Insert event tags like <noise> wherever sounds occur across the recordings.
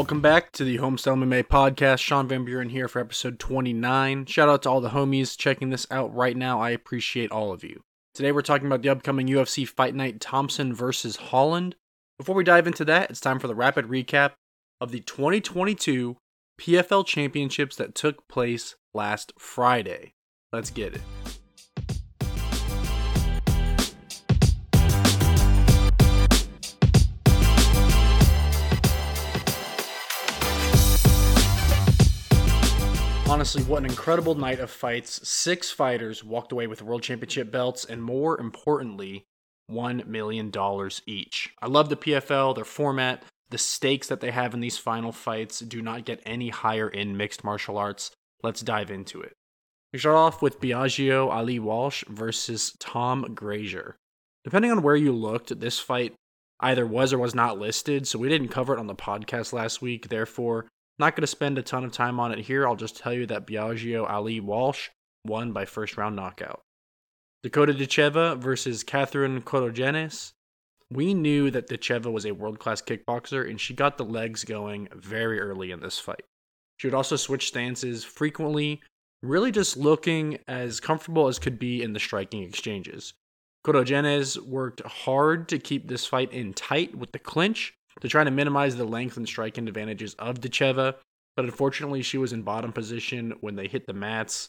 Welcome back to the Homestyle MMA podcast. Sean Van Buren here for episode 29. Shout out to all the homies checking this out right now. I appreciate all of you. Today we're talking about the upcoming UFC Fight Night Thompson versus Holland. Before we dive into that, it's time for the rapid recap of the 2022 PFL Championships that took place last Friday. Let's get it. Honestly, what an incredible night of fights. Six fighters walked away with world championship belts, and more importantly, $1 million each. I love the PFL, their format, the stakes that they have in these final fights do not get any higher in mixed martial arts. Let's dive into it. We start off with Biaggio Ali Walsh versus Tom Grazier. Depending on where you looked, this fight either was or was not listed, so we didn't cover it on the podcast last week. Therefore, not going to spend a ton of time on it here. I'll just tell you that Biaggio Ali Walsh won by first round knockout. Dakota Ditcheva versus Catherine Korogenes. We knew that Ditcheva was a world class kickboxer, and she got the legs going very early in this fight. She would also switch stances frequently, really just looking as comfortable as could be in the striking exchanges. Korogenes worked hard to keep this fight in tight with the clinch, to try to minimize the length and striking advantages of Ditcheva, but unfortunately she was in bottom position when they hit the mats.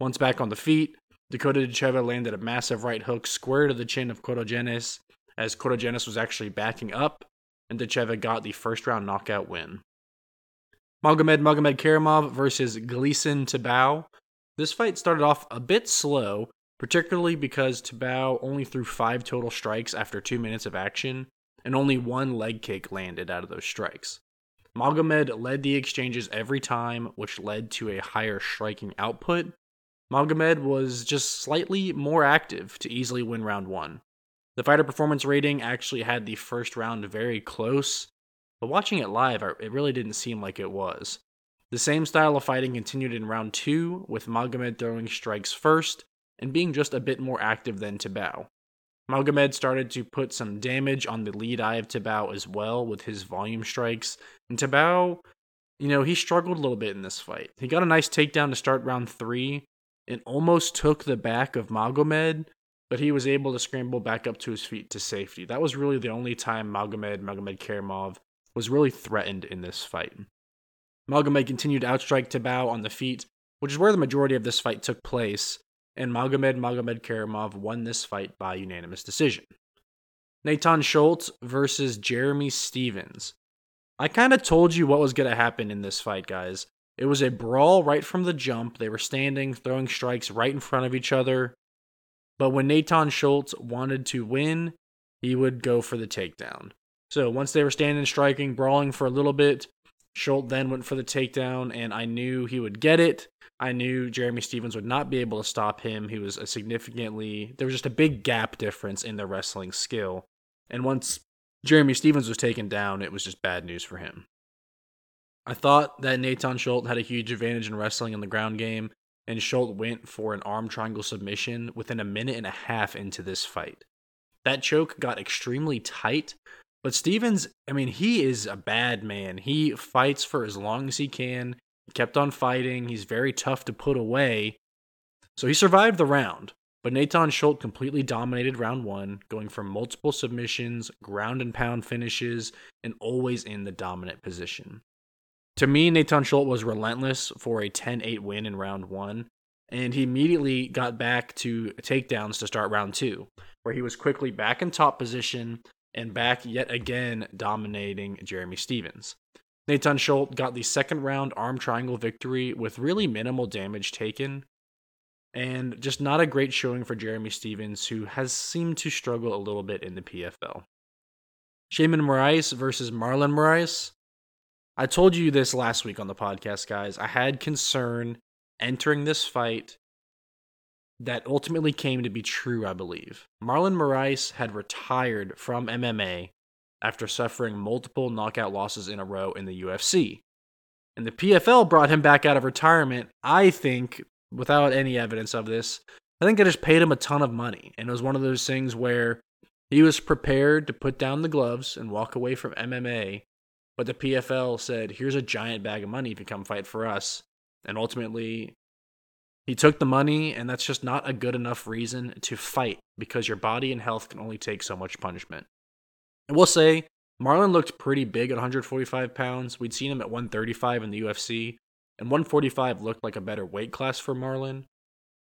Once back on the feet, Dakota Ditcheva landed a massive right hook square to the chin of Korogenes as Korogenes was actually backing up, and Ditcheva got the first round knockout win. Magomed Magomedkerimov versus Gleison Tibau. This fight started off a bit slow, particularly because Tibau only threw five total strikes after two minutes of action, and only one leg kick landed out of those strikes. Magomed led the exchanges every time, which led to a higher striking output. Magomed was just slightly more active to easily win round one. The fighter performance rating actually had the first round very close, but watching it live, it really didn't seem like it was. The same style of fighting continued in round two, with Magomed throwing strikes first and being just a bit more active than Tibau. Magomed started to put some damage on the lead eye of Tibau as well with his volume strikes. And Tibau, you know, he struggled a little bit in this fight. He got a nice takedown to start round three and almost took the back of Magomed, but he was able to scramble back up to his feet to safety. That was really the only time Magomed, Magomedkerimov, was really threatened in this fight. Magomed continued to outstrike Tibau on the feet, which is where the majority of this fight took place, and Magomed Magomedkerimov won this fight by unanimous decision. Nathan Schulte versus Jeremy Stephens. I kind of told you what was going to happen in this fight, guys. It was a brawl right from the jump. They were standing, throwing strikes right in front of each other. But when Nathan Schulte wanted to win, he would go for the takedown. So once they were standing, striking, brawling for a little bit, Schulte then went for the takedown, and I knew he would get it. I knew Jeremy Stephens would not be able to stop him. He was a significantly, there was just a big gap difference in their wrestling skill. And once Jeremy Stephens was taken down, it was just bad news for him. I thought that Nathan Schulte had a huge advantage in wrestling in the ground game, and Schulte went for an arm triangle submission within a minute and a half into this fight. That choke got extremely tight, but Stephens, I mean, he is a bad man. He fights for as long as he can. Kept on fighting. He's very tough to put away. So he survived the round. But Nathan Schulte completely dominated round one, going for multiple submissions, ground and pound finishes, and always in the dominant position. To me, Nathan Schulte was relentless for a 10 8 win in round one, and he immediately got back to takedowns to start round two, where he was quickly back in top position, and back yet again dominating Jeremy Stephens. Natan Schulte got the second round arm triangle victory with really minimal damage taken, and just not a great showing for Jeremy Stephens, who has seemed to struggle a little bit in the PFL. Sheymon Moraes versus Marlon Moraes. I told you this last week on the podcast, guys. I had concern entering this fight that ultimately came to be true, I believe. Marlon Moraes had retired from MMA after suffering multiple knockout losses in a row in the UFC. And the PFL brought him back out of retirement, I think, without any evidence of this. I think they just paid him a ton of money. And it was one of those things where he was prepared to put down the gloves and walk away from MMA But the PFL said, here's a giant bag of money if you come fight for us. And ultimately, he took the money, and that's just not a good enough reason to fight because your body and health can only take so much punishment. We'll say Marlon looked pretty big at 145 pounds. We'd seen him at 135 in the UFC, and 145 looked like a better weight class for Marlon.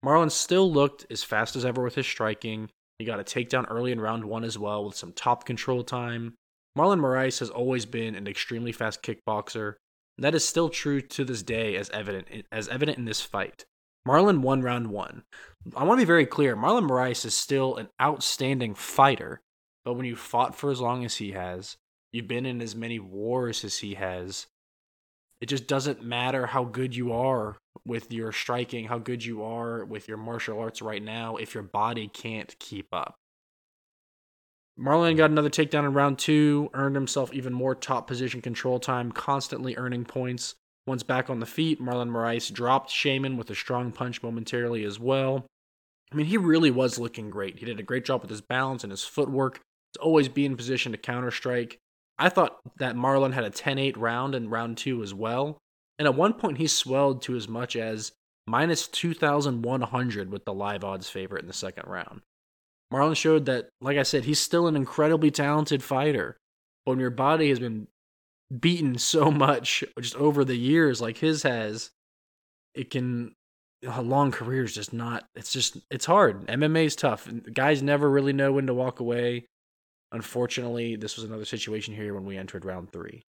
Marlon still looked as fast as ever with his striking. He got a takedown early in round one as well with some top control time. Marlon Moraes has always been an extremely fast kickboxer. And that is still true to this day, as evident as evident in this fight. Marlon won round one. I want to be very clear. Marlon Moraes is still an outstanding fighter, but when you fought for as long as he has, you've been in as many wars as he has, it just doesn't matter how good you are with your striking, how good you are with your martial arts right now if your body can't keep up. Marlon got another takedown in round two, earned himself even more top position control time, constantly earning points. Once back on the feet, Marlon Moraes dropped Sheymon with a strong punch momentarily as well. I mean, he really was looking great. He did a great job with his balance and his footwork to always be in position to counter strike. I thought that Marlon had a 10 8 round in round two as well. And at one point, he swelled to as much as minus 2,100 with the live odds favorite in the second round. Marlon showed that, like I said, he's still an incredibly talented fighter. But when your body has been beaten so much just over the years, like his has, it can. A long career is just not. It's just. It's hard. MMA is tough. Guys never really know when to walk away. Unfortunately, this was another situation here when we entered round three.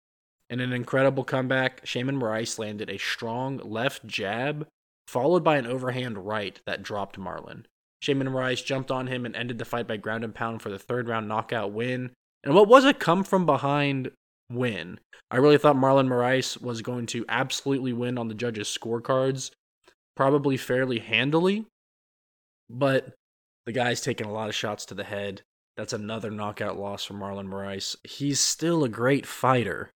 In an incredible comeback, Sheymon Moraes landed a strong left jab, followed by an overhand right that dropped Marlon. Sheymon Moraes jumped on him and ended the fight by ground and pound for the third round knockout win. And what was a come from behind win? I really thought Marlon Moraes was going to absolutely win on the judges' scorecards, probably fairly handily, but the guy's taking a lot of shots to the head. That's another knockout loss for Marlon Moraes. He's still a great fighter,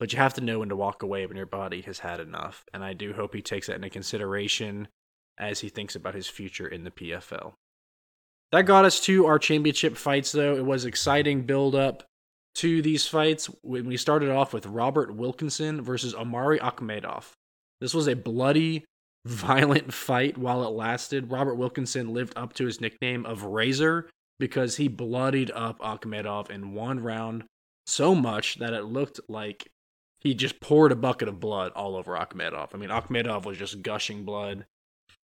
but you have to know when to walk away when your body has had enough. And I do hope he takes that into consideration as he thinks about his future in the PFL. That got us to our championship fights, though. It was exciting build up to these fights when we started off with Robert Wilkinson versus Omari Akhmedov. This was a bloody, <laughs> violent fight while it lasted. Robert Wilkinson lived up to his nickname of Razor because he bloodied up Akhmedov in one round so much that it looked like he just poured a bucket of blood all over Akhmedov. I mean, Akhmedov was just gushing blood.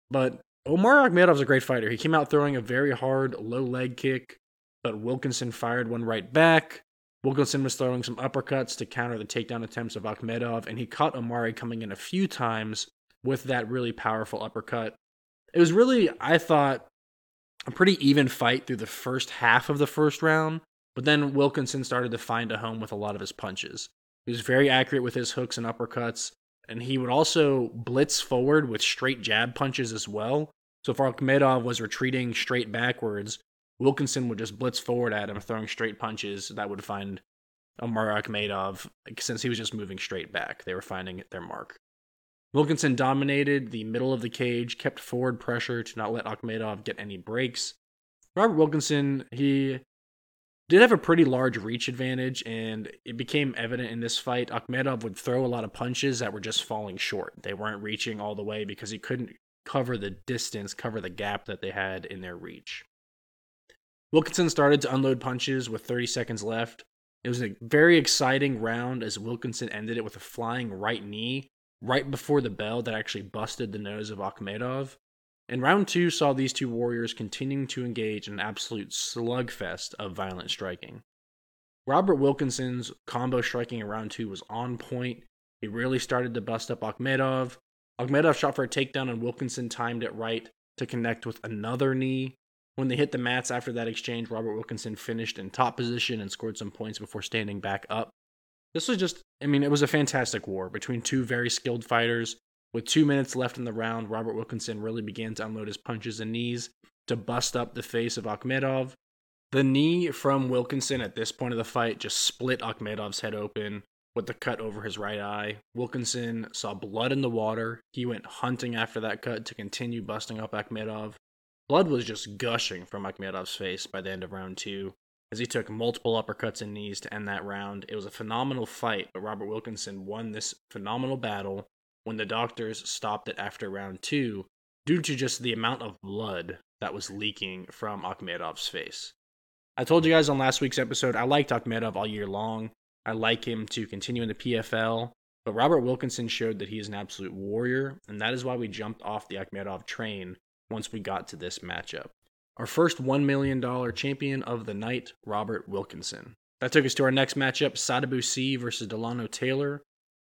But Omar Akhmedov's a great fighter. He came out throwing a very hard low leg kick, but Wilkinson fired one right back. Wilkinson was throwing some uppercuts to counter the takedown attempts of Akhmedov, and he caught Omari coming in a few times with that really powerful uppercut. It was really, I thought, a pretty even fight through the first half of the first round, but then Wilkinson started to find a home with a lot of his punches. He was very accurate with his hooks and uppercuts, and he would also blitz forward with straight jab punches as well. So if Akhmedov was retreating straight backwards, Wilkinson would just blitz forward at him, throwing straight punches that would find a Omar Akhmedov, since he was just moving straight back. They were finding their mark. Wilkinson dominated the middle of the cage, kept forward pressure to not let Akhmedov get any breaks. Robert Wilkinson, he did have a pretty large reach advantage, and it became evident in this fight. Akhmedov would throw a lot of punches that were just falling short. They weren't reaching all the way because he couldn't cover the distance, cover the gap that they had in their reach. Wilkinson started to unload punches with 30 seconds left. It was a very exciting round as Wilkinson ended it with a flying right knee right before the bell that actually busted the nose of Akhmedov. And round two saw these two warriors continuing to engage in an absolute slugfest of violent striking. Robert Wilkinson's combo striking in round two was on point. He really started to bust up Akhmedov. Akhmedov shot for a takedown, and Wilkinson timed it right to connect with another knee. When they hit the mats after that exchange, Robert Wilkinson finished in top position and scored some points before standing back up. This was just, I mean, it was a fantastic war between two very skilled fighters. With two minutes left in the round, Robert Wilkinson really began to unload his punches and knees to bust up the face of Akhmedov. The knee from Wilkinson at this point of the fight just split Akhmedov's head open with the cut over his right eye. Wilkinson saw blood in the water. He went hunting after that cut to continue busting up Akhmedov. Blood was just gushing from Akhmedov's face by the end of round two. As he took multiple uppercuts and knees to end that round. It was a phenomenal fight, but Robert Wilkinson won this phenomenal battle when the doctors stopped it after round two due to just the amount of blood that was leaking from Akhmedov's face. I told you guys on last week's episode I liked Akhmedov all year long. I like him to continue in the PFL, but Robert Wilkinson showed that he is an absolute warrior, and that is why we jumped off the Akhmedov train once we got to this matchup. Our first $1 million champion of the night, Robert Wilkinson. That took us to our next matchup, Sadibou Sy versus Dilano Taylor.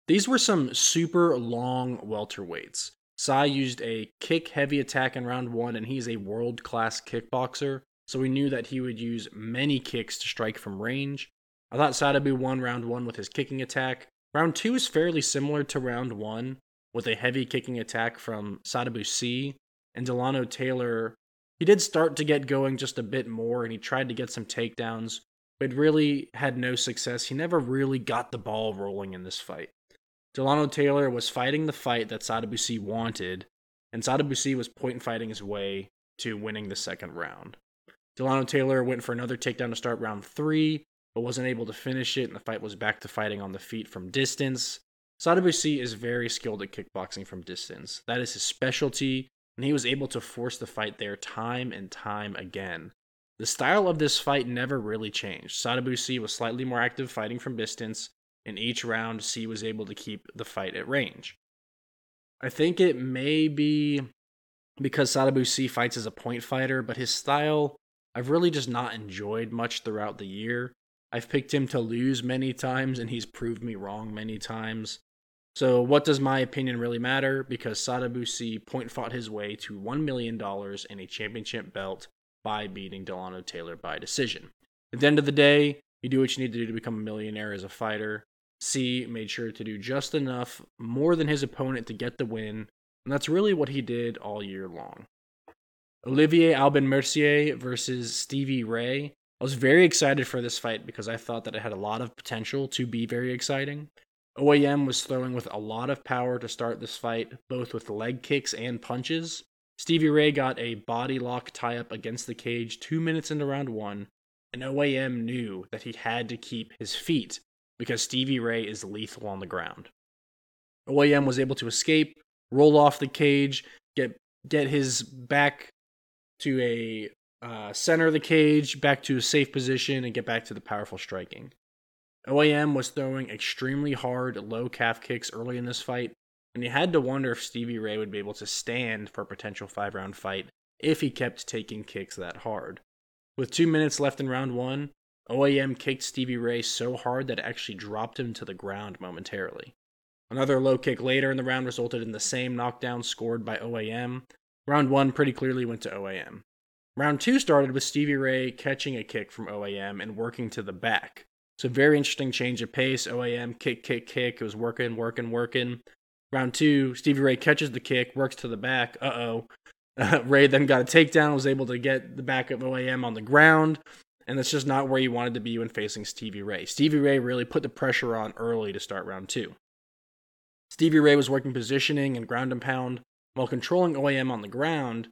These were some super long welterweights. Sy used a kick heavy attack in round one, and he's a world class kickboxer, so we knew that he would use many kicks to strike from range. I thought Sadibou won round one with his kicking attack. Round two is fairly similar to round one, with a heavy kicking attack from Sadibou Sy, and Dilano Taylor he did start to get going just a bit more and he tried to get some takedowns, but really had no success. He never really got the ball rolling in this fight. Dilano Taylor was fighting the fight that Sadibou wanted, and Sadibou was point fighting his way to winning the second round. Dilano Taylor went for another takedown to start round three, but wasn't able to finish it, and the fight was back to fighting on the feet from distance. Sadibou is very skilled at kickboxing from distance. That is his specialty, and he was able to force the fight there time and time again. The style of this fight never really changed. Sadibou Sy was slightly more active fighting from distance, and each round Sy was able to keep the fight at range. I think it may be because Sadibou Sy fights as a point fighter, but his style I've really just not enjoyed much throughout the year. I've picked him to lose many times, and he's proved me wrong many times. So, what does my opinion really matter? Because Sadibou Sy point fought his way to $1 million in a championship belt by beating Dilano Taylor by decision. At the end of the day, you do what you need to do to become a millionaire as a fighter. Sy made sure to do just enough, more than his opponent, to get the win, and that's really what he did all year long. Olivier Aubin Mercier versus Stevie Ray. I was very excited for this fight because I thought that it had a lot of potential to be very exciting. OAM was throwing with a lot of power to start this fight, both with leg kicks and punches. Stevie Ray got a body lock tie up against the cage two minutes into round one, and OAM knew that he had to keep his feet because Stevie Ray is lethal on the ground. OAM was able to escape, roll off the cage, get get his back to a uh, center of the cage, back to a safe position, and get back to the powerful striking. OAM was throwing extremely hard low calf kicks early in this fight, and you had to wonder if Stevie Ray would be able to stand for a potential five round fight if he kept taking kicks that hard. With two minutes left in round one, OAM kicked Stevie Ray so hard that it actually dropped him to the ground momentarily. Another low kick later in the round resulted in the same knockdown scored by OAM. Round one pretty clearly went to OAM. Round two started with Stevie Ray catching a kick from OAM and working to the back. So very interesting change of pace. OAM kick, kick, kick. It was working, working, working. Round two, Stevie Ray catches the kick, works to the back. Uh oh. Uh, <laughs> Ray then got a takedown, was able to get the back of OAM on the ground, and that's just not where you wanted to be when facing Stevie Ray. Stevie Ray really put the pressure on early to start round two. Stevie Ray was working positioning and ground and pound while controlling OAM on the ground,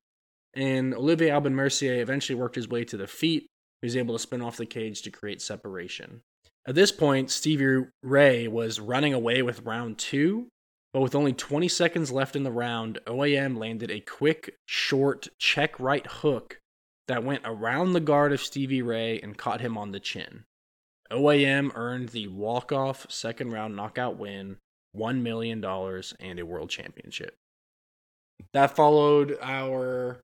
and Olivier Aubin Mercier eventually worked his way to the feet. He was able to spin off the cage to create separation. At this point, Stevie Ray was running away with round two, but with only 20 seconds left in the round, OAM landed a quick, short check right hook that went around the guard of Stevie Ray and caught him on the chin. OAM earned the walk-off second round knockout win, $1 million, and a world championship. That followed our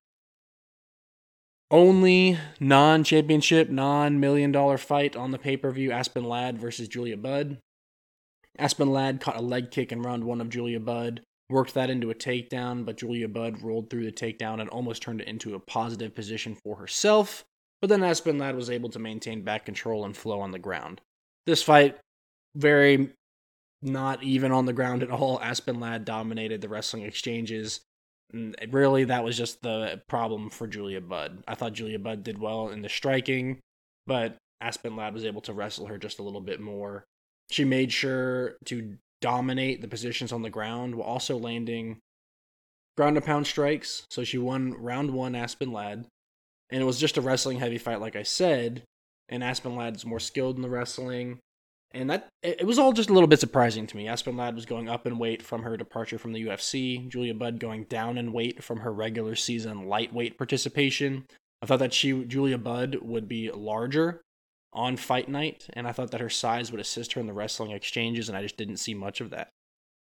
only non championship, non million dollar fight on the pay per view Aspen Ladd versus Julia Budd. Aspen Ladd caught a leg kick in round one of Julia Budd, worked that into a takedown, but Julia Budd rolled through the takedown and almost turned it into a positive position for herself. But then Aspen Ladd was able to maintain back control and flow on the ground. This fight, very not even on the ground at all. Aspen Ladd dominated the wrestling exchanges Mm, really that was just the problem for Julia Budd. I thought Julia Budd did well in the striking, but Aspen Ladd was able to wrestle her just a little bit more. She made sure to dominate the positions on the ground while also landing ground and pound strikes. So she won round one Aspen Ladd. And it was just a wrestling heavy fight, like I said. and Aspen Ladd's more skilled in the wrestling. And that it was all just a little bit surprising to me. Aspen Ladd was going up in weight from her departure from the UFC. Julia Budd going down in weight from her regular season lightweight participation. I thought that she Julia Budd would be larger on fight night, and I thought that her size would assist her in the wrestling exchanges, and I just didn't see much of that.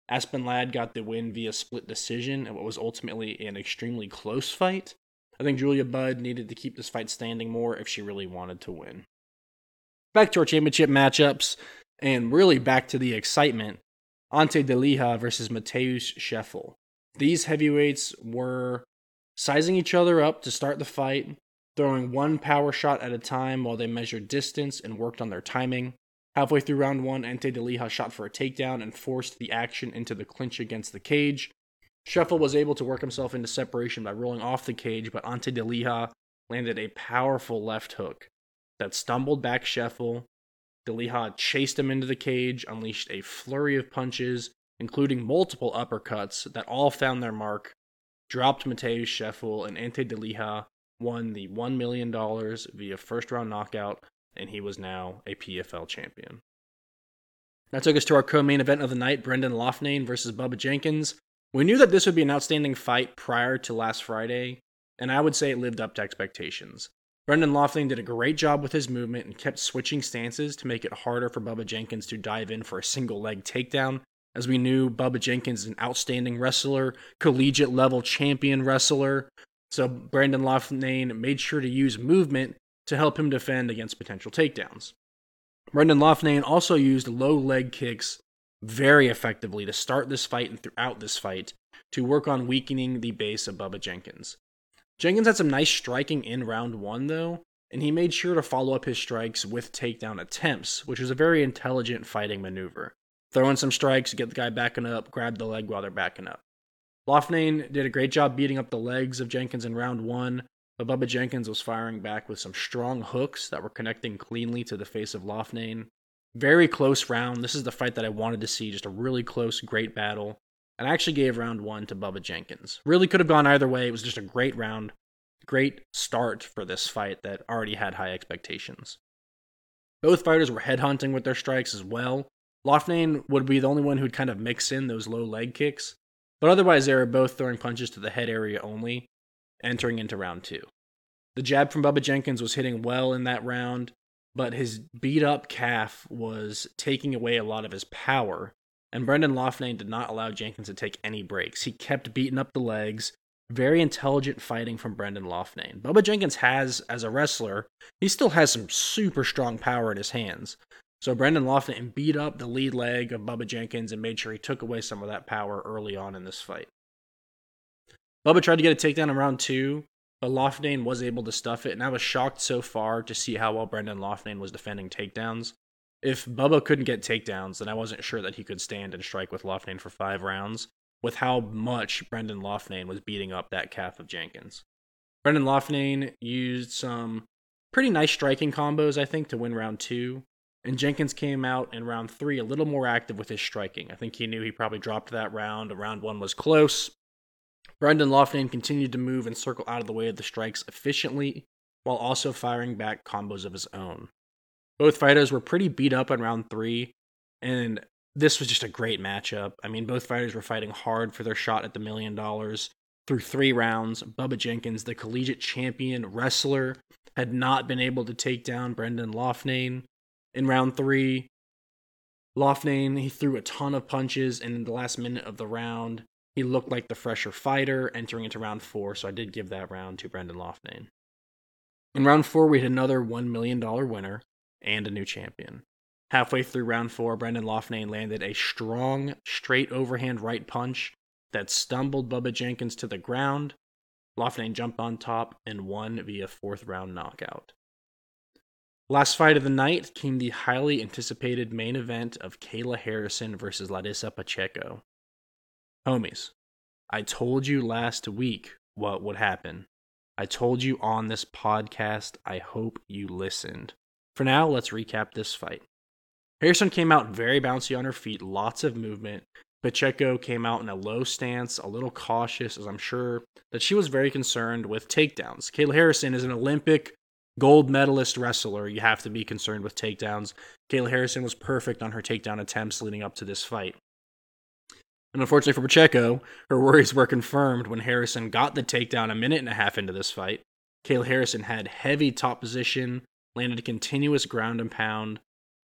Aspen Ladd got the win via split decision in what was ultimately an extremely close fight. I think Julia Budd needed to keep this fight standing more if she really wanted to win. Back to our championship matchups, and really back to the excitement. Ante Delija versus Matheus Scheffel. These heavyweights were sizing each other up to start the fight, throwing one power shot at a time while they measured distance and worked on their timing. Halfway through round one, Ante Delija shot for a takedown and forced the action into the clinch against the cage. Scheffel was able to work himself into separation by rolling off the cage, but Ante Delija landed a powerful left hook that stumbled back Scheffel. Delija chased him into the cage, unleashed a flurry of punches, including multiple uppercuts that all found their mark, dropped Matheus Scheffel, and Ante Delija won the $1 million via first round knockout, and he was now a PFL champion. That took us to our co main event of the night Brendan Loughnane versus Bubba Jenkins. We knew that this would be an outstanding fight prior to last Friday, and I would say it lived up to expectations. Brendan Loughnane did a great job with his movement and kept switching stances to make it harder for Bubba Jenkins to dive in for a single leg takedown. As we knew, Bubba Jenkins is an outstanding wrestler, collegiate level champion wrestler. So Brendan Loughnane made sure to use movement to help him defend against potential takedowns. Brendan Loughnane also used low leg kicks very effectively to start this fight and throughout this fight to work on weakening the base of Bubba Jenkins. Jenkins had some nice striking in round one, though, and he made sure to follow up his strikes with takedown attempts, which was a very intelligent fighting maneuver. Throw in some strikes, get the guy backing up, grab the leg while they're backing up. Loughnane did a great job beating up the legs of Jenkins in round one, but Bubba Jenkins was firing back with some strong hooks that were connecting cleanly to the face of Loughnane. Very close round. This is the fight that I wanted to see. Just a really close, great battle. And I actually gave round one to Bubba Jenkins. Really could have gone either way. It was just a great round. Great start for this fight that already had high expectations. Both fighters were headhunting with their strikes as well. Loughnane would be the only one who'd kind of mix in those low leg kicks, but otherwise they were both throwing punches to the head area only, entering into round two. The jab from Bubba Jenkins was hitting well in that round, but his beat up calf was taking away a lot of his power. And Brendan Loughnane did not allow Jenkins to take any breaks. He kept beating up the legs. Very intelligent fighting from Brendan Loughnane. Bubba Jenkins has, as a wrestler, he still has some super strong power in his hands. So Brendan Loughnane beat up the lead leg of Bubba Jenkins and made sure he took away some of that power early on in this fight. Bubba tried to get a takedown in round two, but Loughnane was able to stuff it, and I was shocked so far to see how well Brendan Loughnane was defending takedowns. If Bubba couldn't get takedowns, then I wasn't sure that he could stand and strike with Loughnane for five rounds, with how much Brendan Loughnane was beating up that calf of Jenkins. Brendan Loughnane used some pretty nice striking combos, I think, to win round two. And Jenkins came out in round three a little more active with his striking. I think he knew he probably dropped that round. Round one was close. Brendan Loughnane continued to move and circle out of the way of the strikes efficiently while also firing back combos of his own. Both fighters were pretty beat up in round three, and this was just a great matchup. I mean, both fighters were fighting hard for their shot at the million dollars. Through three rounds, Bubba Jenkins, the collegiate champion wrestler, had not been able to take down Brendan Loughnane. In round three, Loughnane, he threw a ton of punches, and in the last minute of the round, he looked like the fresher fighter entering into round four, so I did give that round to Brendan Loughnane. In round four, we had another $1 million winner and a new champion. Halfway through round four, Brendan Loughnane landed a strong, straight overhand right punch that stumbled Bubba Jenkins to the ground. Loughnane jumped on top and won via fourth round knockout. Last fight of the night came the highly anticipated main event of Kayla Harrison versus Larissa Pacheco. Homies, I told you last week what would happen. I told you on this podcast. I hope you listened. For now, let's recap this fight. Harrison came out very bouncy on her feet, lots of movement. Pacheco came out in a low stance, a little cautious, as I'm sure that she was very concerned with takedowns. Kayla Harrison is an Olympic gold medalist wrestler, you have to be concerned with takedowns. Kayla Harrison was perfect on her takedown attempts leading up to this fight. And unfortunately for Pacheco, her worries were confirmed when Harrison got the takedown a minute and a half into this fight. Kayla Harrison had heavy top position, landed a continuous ground and pound.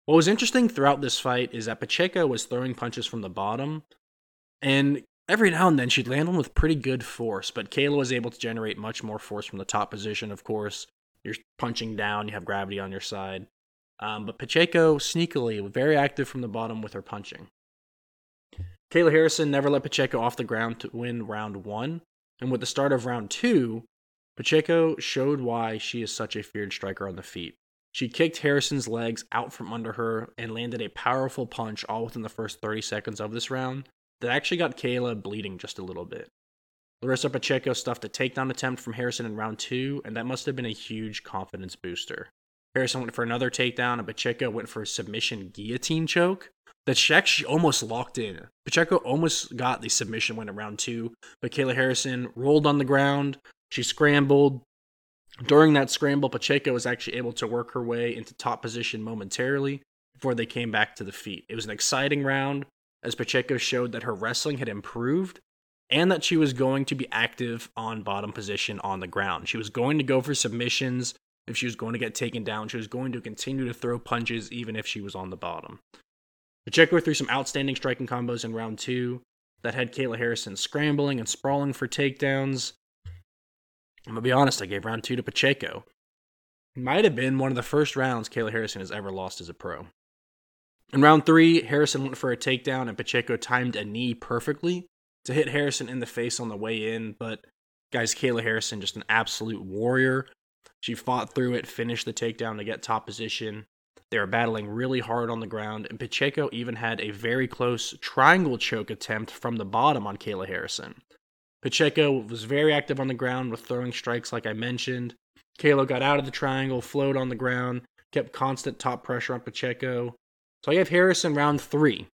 What was interesting throughout this fight is that Pacheco was throwing punches from the bottom, and every now and then she'd land one with pretty good force, but Kayla was able to generate much more force from the top position, of course. You're punching down, you have gravity on your side. Um, but Pacheco sneakily, very active from the bottom with her punching. Kayla Harrison never let Pacheco off the ground to win round one. And with the start of round two, Pacheco showed why she is such a feared striker on the feet. She kicked Harrison's legs out from under her and landed a powerful punch all within the first 30 seconds of this round that actually got Kayla bleeding just a little bit. Larissa Pacheco stuffed a takedown attempt from Harrison in round two, and that must have been a huge confidence booster. Harrison went for another takedown, and Pacheco went for a submission guillotine choke that she actually almost locked in. Pacheco almost got the submission win in round two, but Kayla Harrison rolled on the ground. She scrambled. During that scramble, Pacheco was actually able to work her way into top position momentarily before they came back to the feet. It was an exciting round as Pacheco showed that her wrestling had improved and that she was going to be active on bottom position on the ground. She was going to go for submissions if she was going to get taken down. She was going to continue to throw punches even if she was on the bottom. Pacheco threw some outstanding striking combos in round two that had Kayla Harrison scrambling and sprawling for takedowns. I'm going to be honest, I gave round two to Pacheco. Might have been one of the first rounds Kayla Harrison has ever lost as a pro. In round three, Harrison went for a takedown and Pacheco timed a knee perfectly to hit Harrison in the face on the way in, but guys, Kayla Harrison, just an absolute warrior. She fought through it, finished the takedown to get top position. They were battling really hard on the ground, and Pacheco even had a very close triangle choke attempt from the bottom on Kayla Harrison. Pacheco was very active on the ground with throwing strikes, like I mentioned. Kayla got out of the triangle, flowed on the ground, kept constant top pressure on Pacheco. So I gave Harrison round three.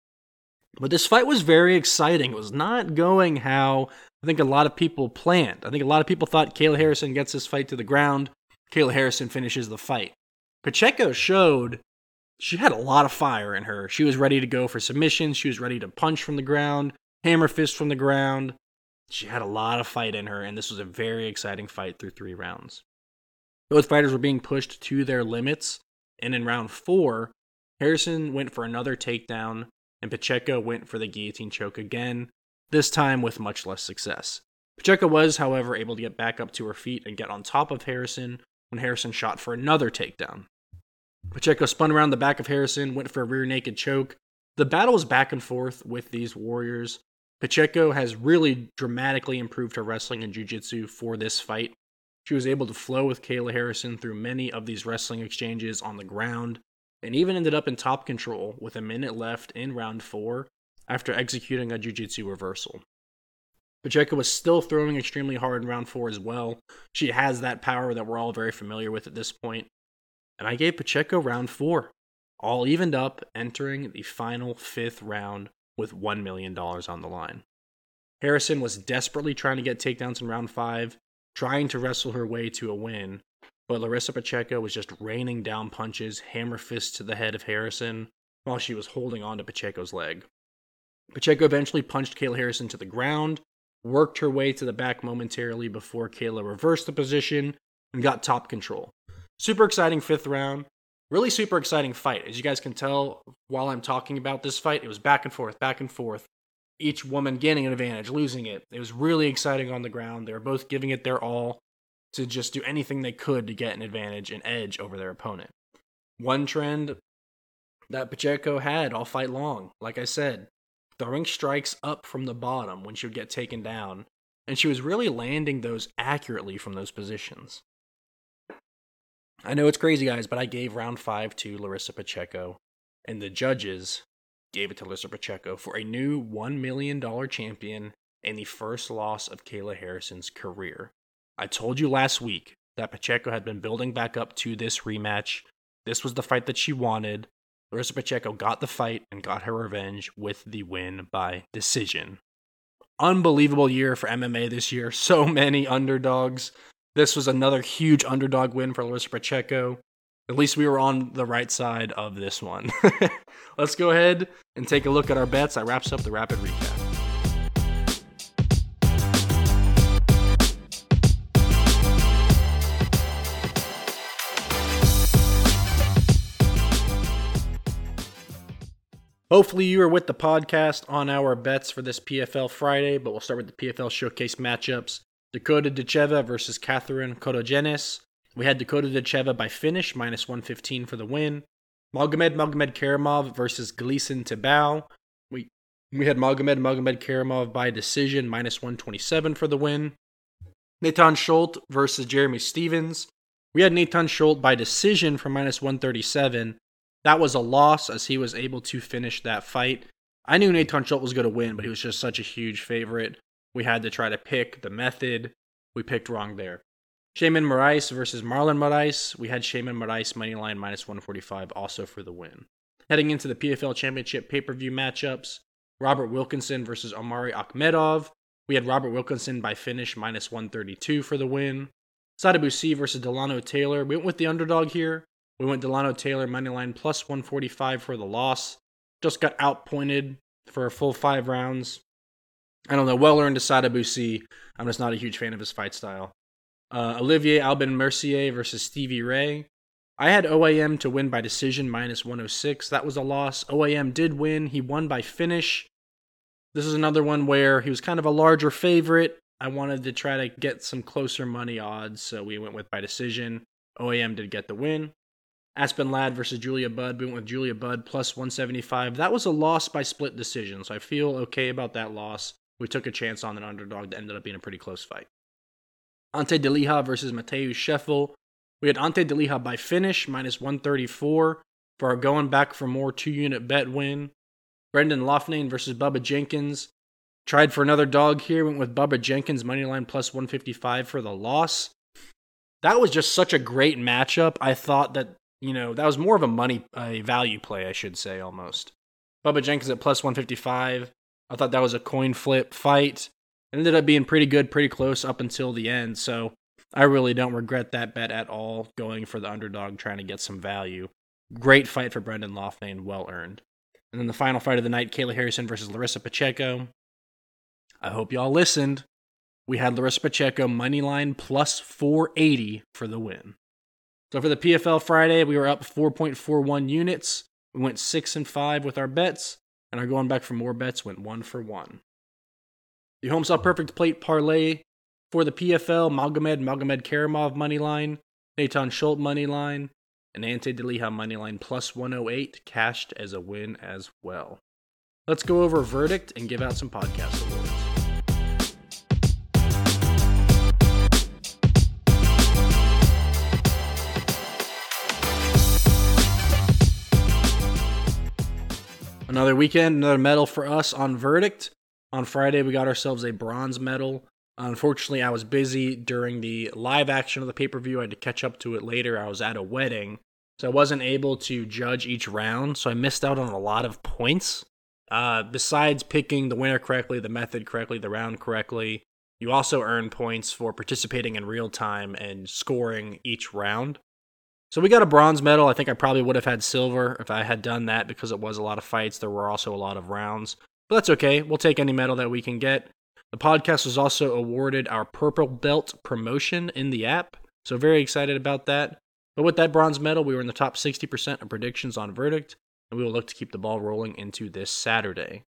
But this fight was very exciting. It was not going how I think a lot of people planned. I think a lot of people thought Kayla Harrison gets this fight to the ground. Kayla Harrison finishes the fight. Pacheco showed she had a lot of fire in her. She was ready to go for submissions. She was ready to punch from the ground, hammer fist from the ground. She had a lot of fight in her, and this was a very exciting fight through three rounds. Both fighters were being pushed to their limits, and in round four, Harrison went for another takedown, and Pacheco went for the guillotine choke again, this time with much less success. Pacheco was, however, able to get back up to her feet and get on top of Harrison when Harrison shot for another takedown. Pacheco spun around the back of Harrison, went for a rear naked choke. The battle was back and forth with these warriors. Pacheco has really dramatically improved her wrestling and jiu-jitsu for this fight. She was able to flow with Kayla Harrison through many of these wrestling exchanges on the ground and even ended up in top control with a minute left in round four after executing a jiu-jitsu reversal. Pacheco was still throwing extremely hard in round four as well. She has that power that we're all very familiar with at this point. And I gave Pacheco round four, all evened up, entering the final fifth round with $1 million on the line. Harrison was desperately trying to get takedowns in round five, trying to wrestle her way to a win, but Larissa Pacheco was just raining down punches, hammer fists to the head of Harrison, while she was holding on to Pacheco's leg. Pacheco eventually punched Kayla Harrison to the ground, worked her way to the back momentarily before Kayla reversed the position and got top control. Super exciting fifth round. Really super exciting fight. As you guys can tell while I'm talking about this fight, it was back and forth, back and forth. Each woman gaining an advantage, losing it. It was really exciting on the ground. They were both giving it their all to just do anything they could to get an advantage, an edge over their opponent. One trend that Pacheco had all fight long, like I said, throwing strikes up from the bottom when she would get taken down, and she was really landing those accurately from those positions. I know it's crazy, guys, but I gave round five to Larissa Pacheco, and the judges gave it to Larissa Pacheco for a new $1 million champion and the first loss of Kayla Harrison's career. I told you last week that Pacheco had been building back up to this rematch. This was the fight that she wanted. Larissa Pacheco got the fight and got her revenge with the win by decision. Unbelievable year for MMA this year. <laughs> So many underdogs. This was another huge underdog win for Larissa Pacheco. At least we were on the right side of this one. <laughs> Let's go ahead and take a look at our bets. That wraps up the rapid recap. Hopefully, you are with the podcast on our bets for this PFL Friday, but we'll start with the PFL Showcase matchups. Dakota Ditcheva versus Catherine Kotogenis. We had Dakota Ditcheva by finish, minus 115 for the win. Magomed Magomedkerimov versus Gleison Tibau. We we had Magomed Magomedkerimov by decision, minus 127 for the win. Nathan Schulte versus Jeremy Stephens. We had Nathan Schulte by decision for minus 137. That was a loss as he was able to finish that fight. I knew Nathan Schulte was going to win, but he was just such a huge favorite. We had to try to pick the method. We picked wrong there. Sheymon Moraes versus Marlon Moraes. We had Sheymon Moraes money line minus 145 also for the win. Heading into the PFL Championship pay per view matchups, Robert Wilkinson versus Omari Akhmedov. We had Robert Wilkinson by finish minus 132 for the win. Sadibou Sy versus Dilano Taylor. We went with the underdog here. We went Dilano Taylor money line plus 145 for the loss. Just got outpointed for a full five rounds. I don't know. Well earned to Sadibou Sy. I'm just not a huge fan of his fight style. Uh, Olivier Aubin Mercier versus Stevie Ray. I had OAM to win by decision minus 106. That was a loss. OAM did win. He won by finish. This is another one where he was kind of a larger favorite. I wanted to try to get some closer money odds, so we went with by decision. OAM did get the win. Aspen Ladd versus Julia Budd. We went with Julia Budd plus 175. That was a loss by split decision, so I feel okay about that loss. We took a chance on an underdog that ended up being a pretty close fight. Ante Delija versus Matheus Scheffel. We had Ante Delija by finish, minus 134 for our going back for more two unit bet win. Brendan Loughnane versus Bubba Jenkins. Tried for another dog here, went with Bubba Jenkins, money line plus 155 for the loss. That was just such a great matchup. I thought that you know, that was more of a money, a value play, I should say, almost. Bubba Jenkins at plus 155. I thought that was a coin flip fight. It ended up being pretty good, pretty close up until the end. So I really don't regret that bet at all, going for the underdog, trying to get some value. Great fight for Brendan Loughnane, well earned. And then the final fight of the night, Kayla Harrison versus Larissa Pacheco. I hope y'all listened. We had Larissa Pacheco money line plus 480 for the win. So for the PFL Friday, we were up 4.41 units. We went six and five with our bets, and our going back for more bets went one for one. The Homestyle perfect plate parlay for the PFL: Magomed Magomedkerimov money line, Nathan Schulte money line, and Ante Delija money line plus 108 cashed as a win as well. Let's go over verdict and give out some podcast Another weekend, another medal for us on verdict. On Friday, we got ourselves a bronze medal. Unfortunately, I was busy during the live action of the pay per view. I had to catch up to it later. I was at a wedding, so I wasn't able to judge each round. So I missed out on a lot of points. Uh, besides picking the winner correctly, the method correctly, the round correctly, you also earn points for participating in real time and scoring each round. So we got a bronze medal. I think I probably would have had silver if I had done that because it was a lot of fights. There were also a lot of rounds. But that's okay. We'll take any medal that we can get. The podcast was also awarded our Purple Belt promotion in the app. So very excited about that. But with that bronze medal, we were in the top 60% of predictions on verdict, and we will look to keep the ball rolling into this Saturday.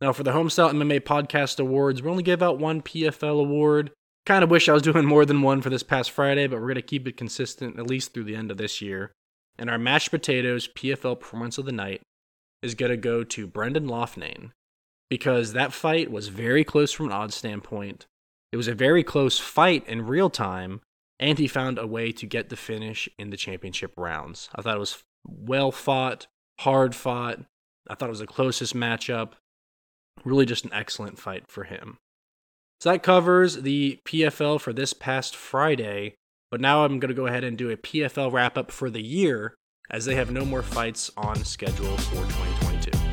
Now, for the Homestyle MMA Podcast Awards, we only gave out one PFL award. Kind of wish I was doing more than one for this past Friday, but we're going to keep it consistent at least through the end of this year. And our mashed potatoes PFL performance of the night is going to go to Brendan Loughnane because that fight was very close from an odds standpoint. It was a very close fight in real time, and he found a way to get the finish in the championship rounds. I thought it was well fought, hard fought. I thought it was the closest matchup. Really, just an excellent fight for him. So that covers the PFL for this past Friday. But now I'm going to go ahead and do a PFL wrap up for the year as they have no more fights on schedule for 2022.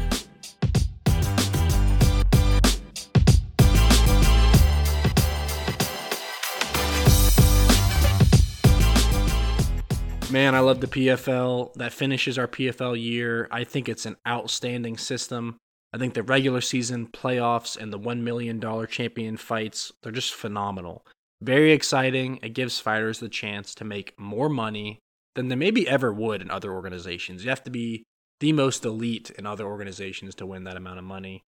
Man, I love the PFL. That finishes our PFL year. I think it's an outstanding system. I think the regular season playoffs and the $1 million champion fights, they're just phenomenal. Very exciting. It gives fighters the chance to make more money than they maybe ever would in other organizations. You have to be the most elite in other organizations to win that amount of money.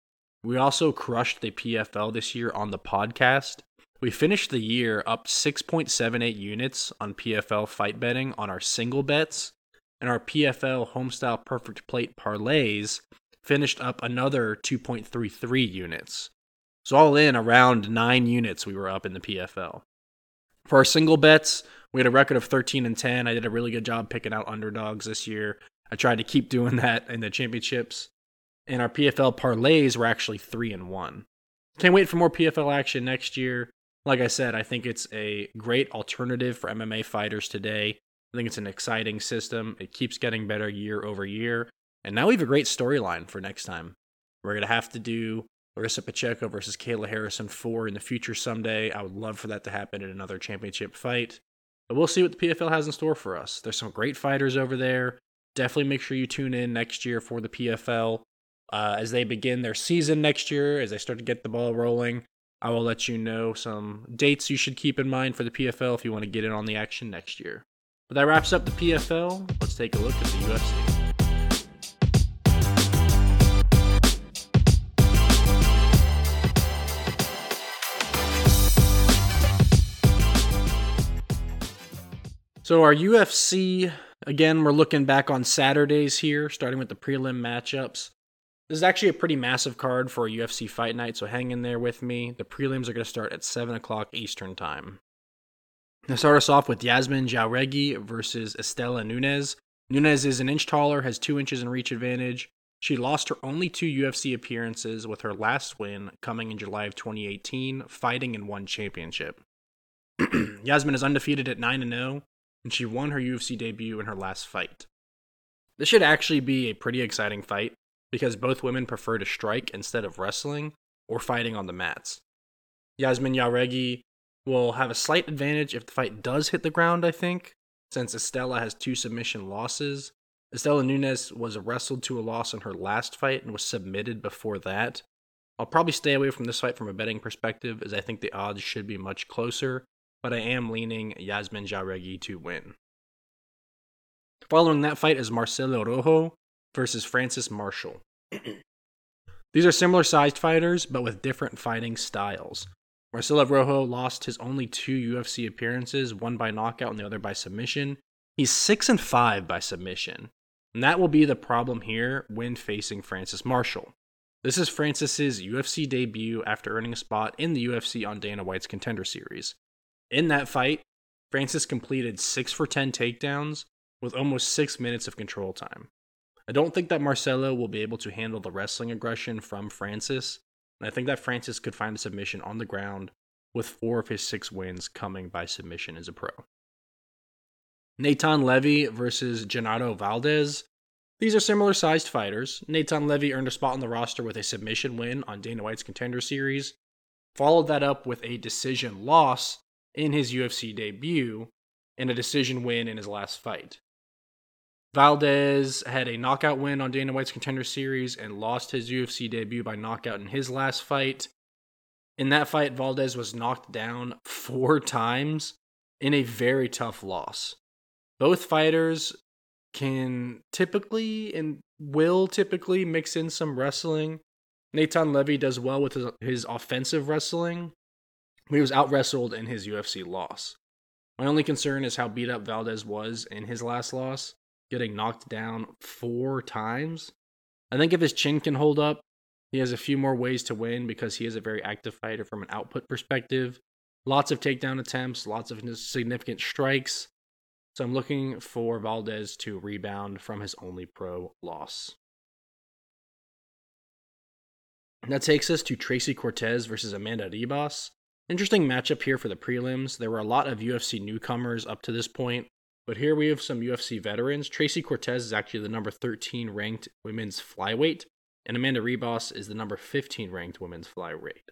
We also crushed the PFL this year on the podcast. We finished the year up 6.78 units on PFL fight betting on our single bets, and our PFL homestyle perfect plate parlays finished up another 2.33 units. So, all in around nine units, we were up in the PFL. For our single bets, we had a record of 13 and 10. I did a really good job picking out underdogs this year. I tried to keep <laughs> doing that in the championships. And our PFL parlays were actually 3 and 1. Can't wait for more PFL action next year. Like I said, I think it's a great alternative for MMA fighters today. I think it's an exciting system. It keeps getting better year over year. And now we have a great storyline for next time. We're going to have to do Larissa Pacheco versus Kayla Harrison 4 in the future someday. I would love for that to happen in another championship fight. But we'll see what the PFL has in store for us. There's some great fighters over there. Definitely make sure you tune in next year for the PFL. Uh, as they begin their season next year, as they start to get the ball rolling, I will let you know some dates you should keep in mind for the PFL if you want to get in on the action next year. But that wraps up the PFL. Let's take a look at the UFC. So, our UFC, again, we're looking back on Saturdays here, starting with the prelim matchups. This is actually a pretty massive card for a UFC fight night, so hang in there with me. The prelims are going to start at 7 o'clock Eastern Time. To start us off with Yasmin Jauregui versus Istela Nunes. Nunes is an inch taller, has two inches in reach advantage. She lost her only two UFC appearances, with her last win coming in July of 2018, fighting in one championship. <clears throat> Yasmin is undefeated at 9 0, and she won her UFC debut in her last fight. This should actually be a pretty exciting fight because both women prefer to strike instead of wrestling or fighting on the mats. Yasmin Jauregui will have a slight advantage if the fight does hit the ground, I think, since Istela has two submission losses. Istela Nunes was wrestled to a loss in her last fight and was submitted before that. I'll probably stay away from this fight from a betting perspective, as I think the odds should be much closer, but I am leaning Yasmin Jauregui to win. Following that fight is Marcelo Rojo versus Francis Marshall. <clears throat> These are similar sized fighters, but with different fighting styles. Marcelo Rojo lost his only two UFC appearances, one by knockout and the other by submission. He's 6 and 5 by submission. And that will be the problem here when facing Francis Marshall. This is Francis's UFC debut after earning a spot in the UFC on Dana White's Contender Series. In that fight, Francis completed 6 for 10 takedowns with almost 6 minutes of control time. I don't think that Marcelo will be able to handle the wrestling aggression from Francis, and I think that Francis could find a submission on the ground with four of his six wins coming by submission as a pro. Nathan Levy versus Genaro Valdez. These are similar sized fighters. Nathan Levy earned a spot on the roster with a submission win on Dana White's Contender Series, followed that up with a decision loss in his UFC debut and a decision win in his last fight. Valdez had a knockout win on Dana White's Contender Series and lost his UFC debut by knockout in his last fight. In that fight, Valdez was knocked down four <laughs> times in a very tough loss. Both fighters can typically and will typically mix in some wrestling. Nathan Levy does well with his, his offensive wrestling. He was out wrestled in his UFC loss. My only concern is how beat up Valdez was in his last loss getting knocked down four times. I think if his chin can hold up, he has a few more ways to win because he is a very active fighter from an output perspective. Lots of takedown attempts, lots of significant strikes. So I'm looking for Valdez to rebound from his only pro loss. That takes us to Tracy Cortez versus Amanda Ribas. Interesting matchup here for the prelims. There were a lot of UFC newcomers up to this point. But here we have some UFC veterans. Tracy Cortez is actually the number 13 ranked women's flyweight, and Amanda Ribas is the number 15 ranked women's flyweight.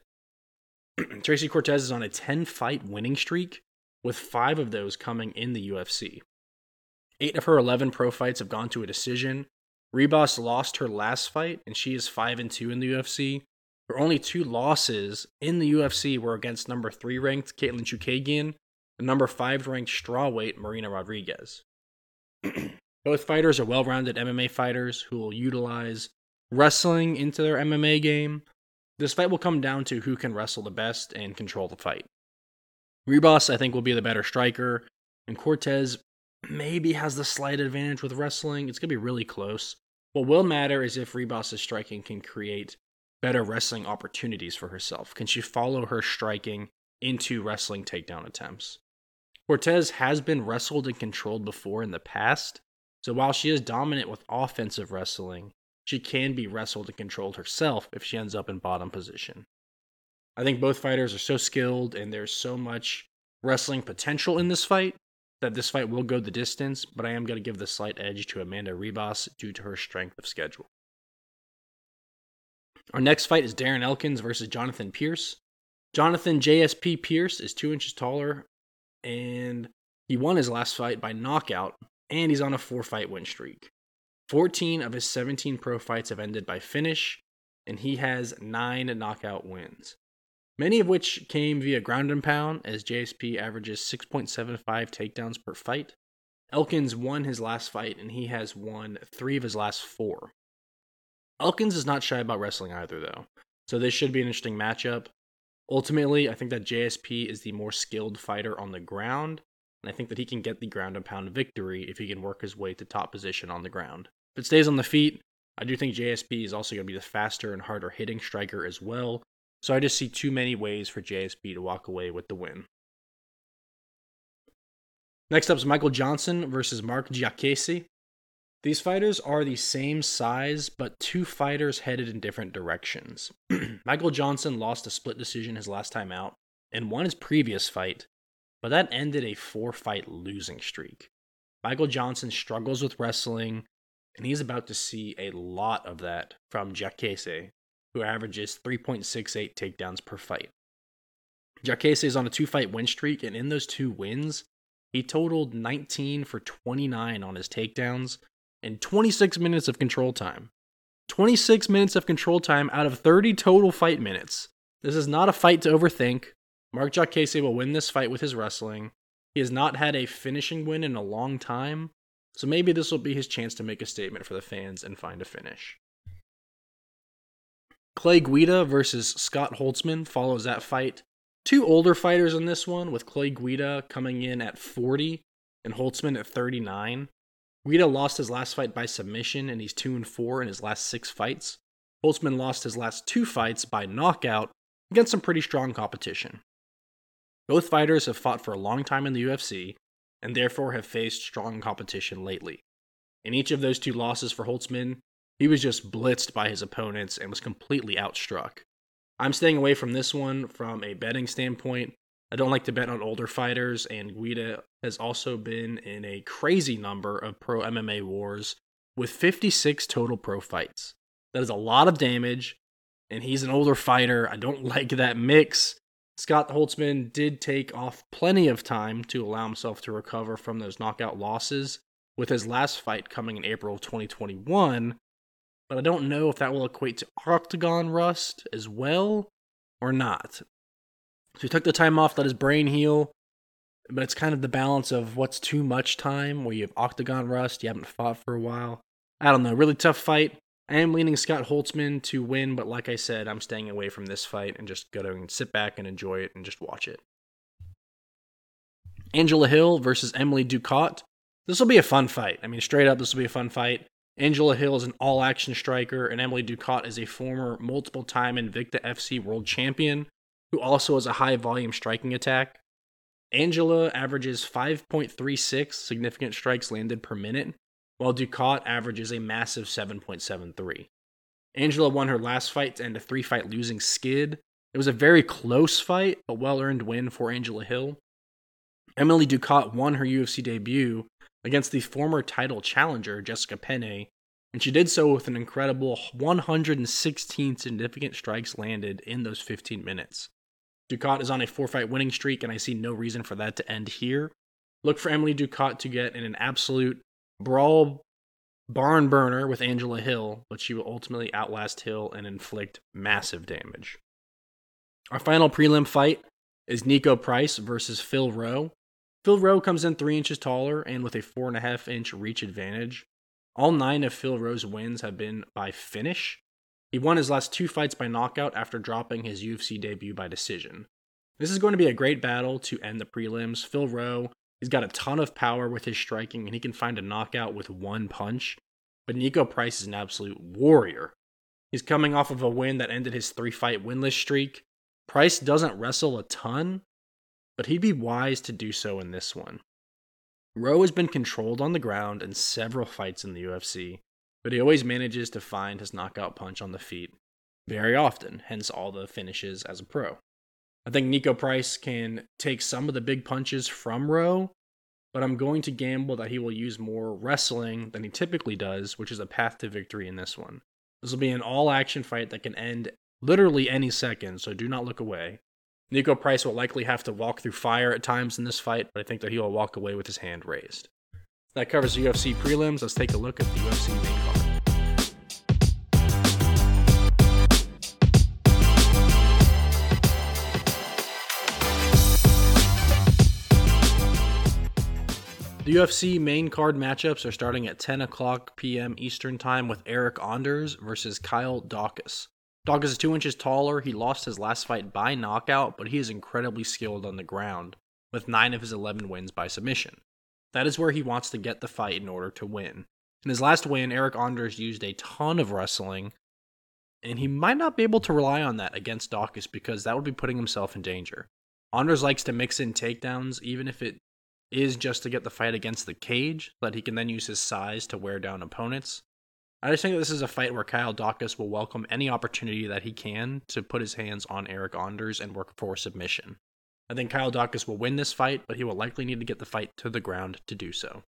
<clears throat> Tracy Cortez is on a 10 fight winning streak, with five of those coming in the UFC. Eight of her 11 pro fights have gone to a decision. Ribas lost her last fight, and she is 5 and 2 in the UFC. Her only two losses in the UFC were against number 3 ranked Katlyn Chookagian and number 5 ranked strawweight Marina Rodriguez. <clears throat> Both fighters are well rounded MMA fighters who will utilize wrestling into their MMA game. This fight will come down to who can wrestle the best and control the fight. Ribas, I think, will be the better striker, and Cortez maybe has the slight advantage with wrestling. It's going to be really close. What will matter is if Ribas's striking can create better wrestling opportunities for herself. Can she follow her striking into wrestling takedown attempts? Cortez has been wrestled and controlled before in the past, so while she is dominant with offensive wrestling, she can be wrestled and controlled herself if she ends up in bottom position. I think both fighters are so skilled and there's so much wrestling potential in this fight that this fight will go the distance, but I am going to give the slight edge to Amanda Ribas due to her strength of schedule. Our next fight is Darren Elkins versus Jonathan Pearce. Jonathan JSP Pearce is two inches taller, and he won his last fight by knockout, and he's on a four fight win streak. 14 of his 17 pro fights have ended by finish, and he has nine knockout wins, many of which came via ground and pound, as JSP averages 6.75 takedowns per fight. Elkins won his last fight, and he has won three of his last four. Elkins is not shy about wrestling either, though, so this should be an interesting matchup. Ultimately, I think that JSP is the more skilled fighter on the ground, and I think that he can get the ground and pound victory if he can work his way to top position on the ground. If it stays on the feet, I do think JSP is also going to be the faster and harder hitting striker as well, so I just see too many ways for JSP to walk away with the win. Next up is Michael Johnson versus Marc Diakiese. These fighters are the same size, but two fighters headed in different directions. <clears throat> Michael Johnson lost a split decision his last time out and won his previous fight, but that ended a four fight losing streak. Michael Johnson struggles with wrestling, and he's about to see a lot of that from Diakiese, who averages 3.68 takedowns per fight. Diakiese is on a two fight win streak, and in those two wins, he totaled 19 for 29 on his takedowns and 26 minutes of control time. 26 minutes of control time out of 30 total fight minutes. This is not a fight to overthink. Marc Diakiese will win this fight with his wrestling. He has not had a finishing win in a long time, so maybe this will be his chance to make a statement for the fans and find a finish. Clay Guida versus Scott Holtzman follows that fight. Two older fighters in this one, with Clay Guida coming in at 40 and Holtzman at 39. Guida lost his last fight by submission, and he's 2 and 4 in his last six fights. Holtzman lost his last two fights by knockout against some pretty strong competition. Both fighters have fought for a long time in the UFC and therefore have faced strong competition lately. In each of those two losses for Holtzman, he was just blitzed by his opponents and was completely outstruck. I'm staying away from this one from a betting standpoint I don't like to bet on older fighters, and Guida has also been in a crazy number of pro MMA wars with 56 total pro fights. That is a lot of damage, and he's an older fighter. I don't <laughs> like that mix. Scott Holtzman did take off plenty of time to allow himself to recover from those knockout losses, with his last fight coming in April of 2021. But I don't know if that will equate to octagon rust as well or not. So he took the time off, let his brain heal. But it's kind of the balance of what's too much time, where you have octagon rust, you haven't fought for a while. I don't know, really tough fight. I am leaning Scott Holtzman to win, but like I said, I'm staying away from this fight and just going to sit back and enjoy it and just watch it. Angela Hill versus Emily Ducote. This will be a fun fight. I mean, straight up, this will be a fun fight. Angela Hill is an all action striker, and Emily Ducote is a former multiple time Invicta FC world champion who also has a high volume striking attack. Angela averages 5.36 significant strikes landed per minute, while Ducote averages a massive 7.73. Angela won her last fight and a three fight losing skid. It was a very close fight, a well earned win for Angela Hill. Emily Ducote won her UFC debut against the former title challenger, Jessica Penne, and she did so with an incredible 116 significant strikes landed in those 15 minutes. Ducote is on a four fight winning streak, and I see no reason for that to end here. Look for Emily Ducote to get in an absolute brawl barn burner with Angela Hill, but she will ultimately outlast Hill and inflict massive damage. Our final prelim fight is Niko Price versus Phil Rowe. Phil Rowe comes in three inches taller and with a four and a half inch reach advantage. All nine of Phil Rowe's wins have been by finish. He won his last two fights by knockout after dropping his UFC debut by decision. This is going to be a great battle to end the prelims. Phil Rowe, he's got a ton of power with his striking, and he can find a knockout with one punch. But Niko Price is an absolute warrior. He's coming off of a win that ended his three fight winless streak. Price doesn't wrestle a ton, but he'd be wise to do so in this one. Rowe has been controlled on the ground in several fights in the UFC, but he always manages to find his knockout punch on the feet very often, hence all the finishes as a pro. I think Niko Price can take some of the big punches from Rowe, but I'm going to gamble that he will use more wrestling than he typically does, which is a path to victory in this one. This will be an all action fight that can end literally any second, so do not look away. Niko Price will likely have to walk through fire at times in this fight, but I think that he will walk away with his hand raised. That covers the UFC prelims. Let's take a look at the UFC main The UFC main card matchups are starting at 10 o'clock p.m. Eastern Time with Eric Anders versus Kyle Daukaus. Daukaus is two inches taller. He lost his last fight by knockout, but he is incredibly skilled on the ground, with nine of his 11 wins by submission. That is where he wants to get the fight in order to win. In his last win, Eric Anders used a ton of wrestling, and he might not be able to rely on that against Daukaus because that would be putting himself in danger. Anders likes to mix in takedowns, even if it is just to get the fight against the cage, that he can then use his size to wear down opponents. I just think that this is a fight where Kyle Daukaus will welcome any opportunity that he can to put his hands on Eric Anders and work for submission. I think Kyle Daukaus will win this fight, but he will likely need to get the fight to the ground to do so.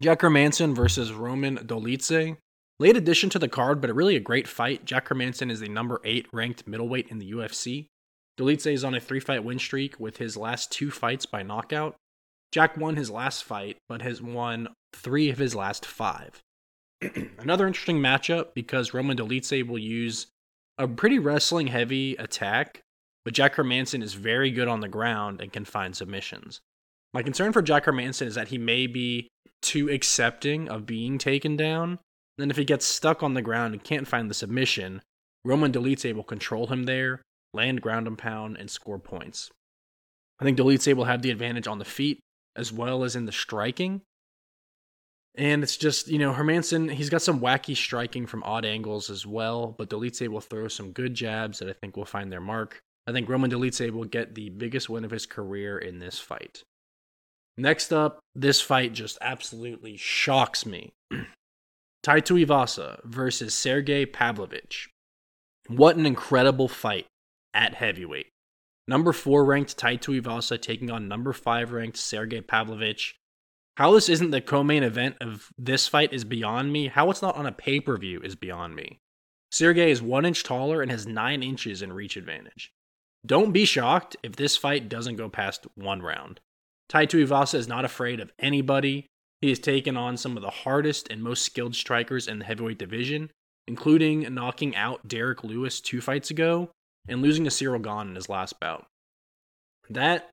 Jack Hermansson versus Roman Dolidze. Late addition to the card, but really a great fight. Jack Hermansson is the number 8 ranked middleweight in the UFC. Dolidze is on a three fight win streak with his last two fights by knockout. Jack won his last fight, but has won three of his last five. <clears throat> Another interesting matchup because Roman Dolidze will use a pretty wrestling heavy attack, but Jack Hermansson is very good on the ground and can find submissions. My concern for Jack Hermansson is that he may be too accepting of being taken down. Then, if he gets stuck on the ground and can't find the submission, Roman Dolidze will control him there land, ground and pound, and score points. I think Dolidze will have the advantage on the feet as well as in the striking. And it's just, you know, Hermansson, he's got some wacky striking from odd angles as well, but Dolidze will throw some good jabs that I think will find their mark. I think Roman Dolidze will get the biggest win of his career in this fight. Next up, this fight just absolutely shocks me. <clears throat> Tai Tuivasa versus Sergey Pavlovich. What an incredible fight at heavyweight. Number four ranked Tai Tuivasa taking on number five ranked Sergey Pavlovich. How this isn't the co-main event of this fight is beyond me. How it's not on a pay-per-view is beyond me. Sergey is one inch taller and has nine inches in reach advantage. Don't be shocked if this fight doesn't go past one round. Tai Tuivasa is not afraid of anybody. He has taken on some of the hardest and most skilled strikers in the heavyweight division, including knocking out Derrick Lewis two fights ago and losing to Ciryl Gane in his last bout. That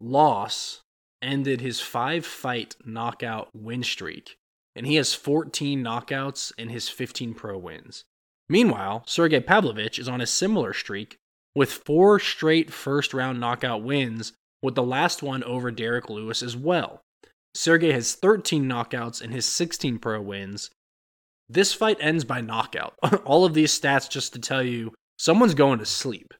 loss ended his five fight knockout win streak, and he has 14 knockouts in his 15 pro wins. Meanwhile, Sergey Pavlovich is on a similar streak with four straight first round knockout wins, with the last one over Derrick Lewis as well. Sergey has 13 knockouts in his 16 pro wins. This fight ends by knockout. <laughs> All of these stats just to tell you Someone's going to sleep.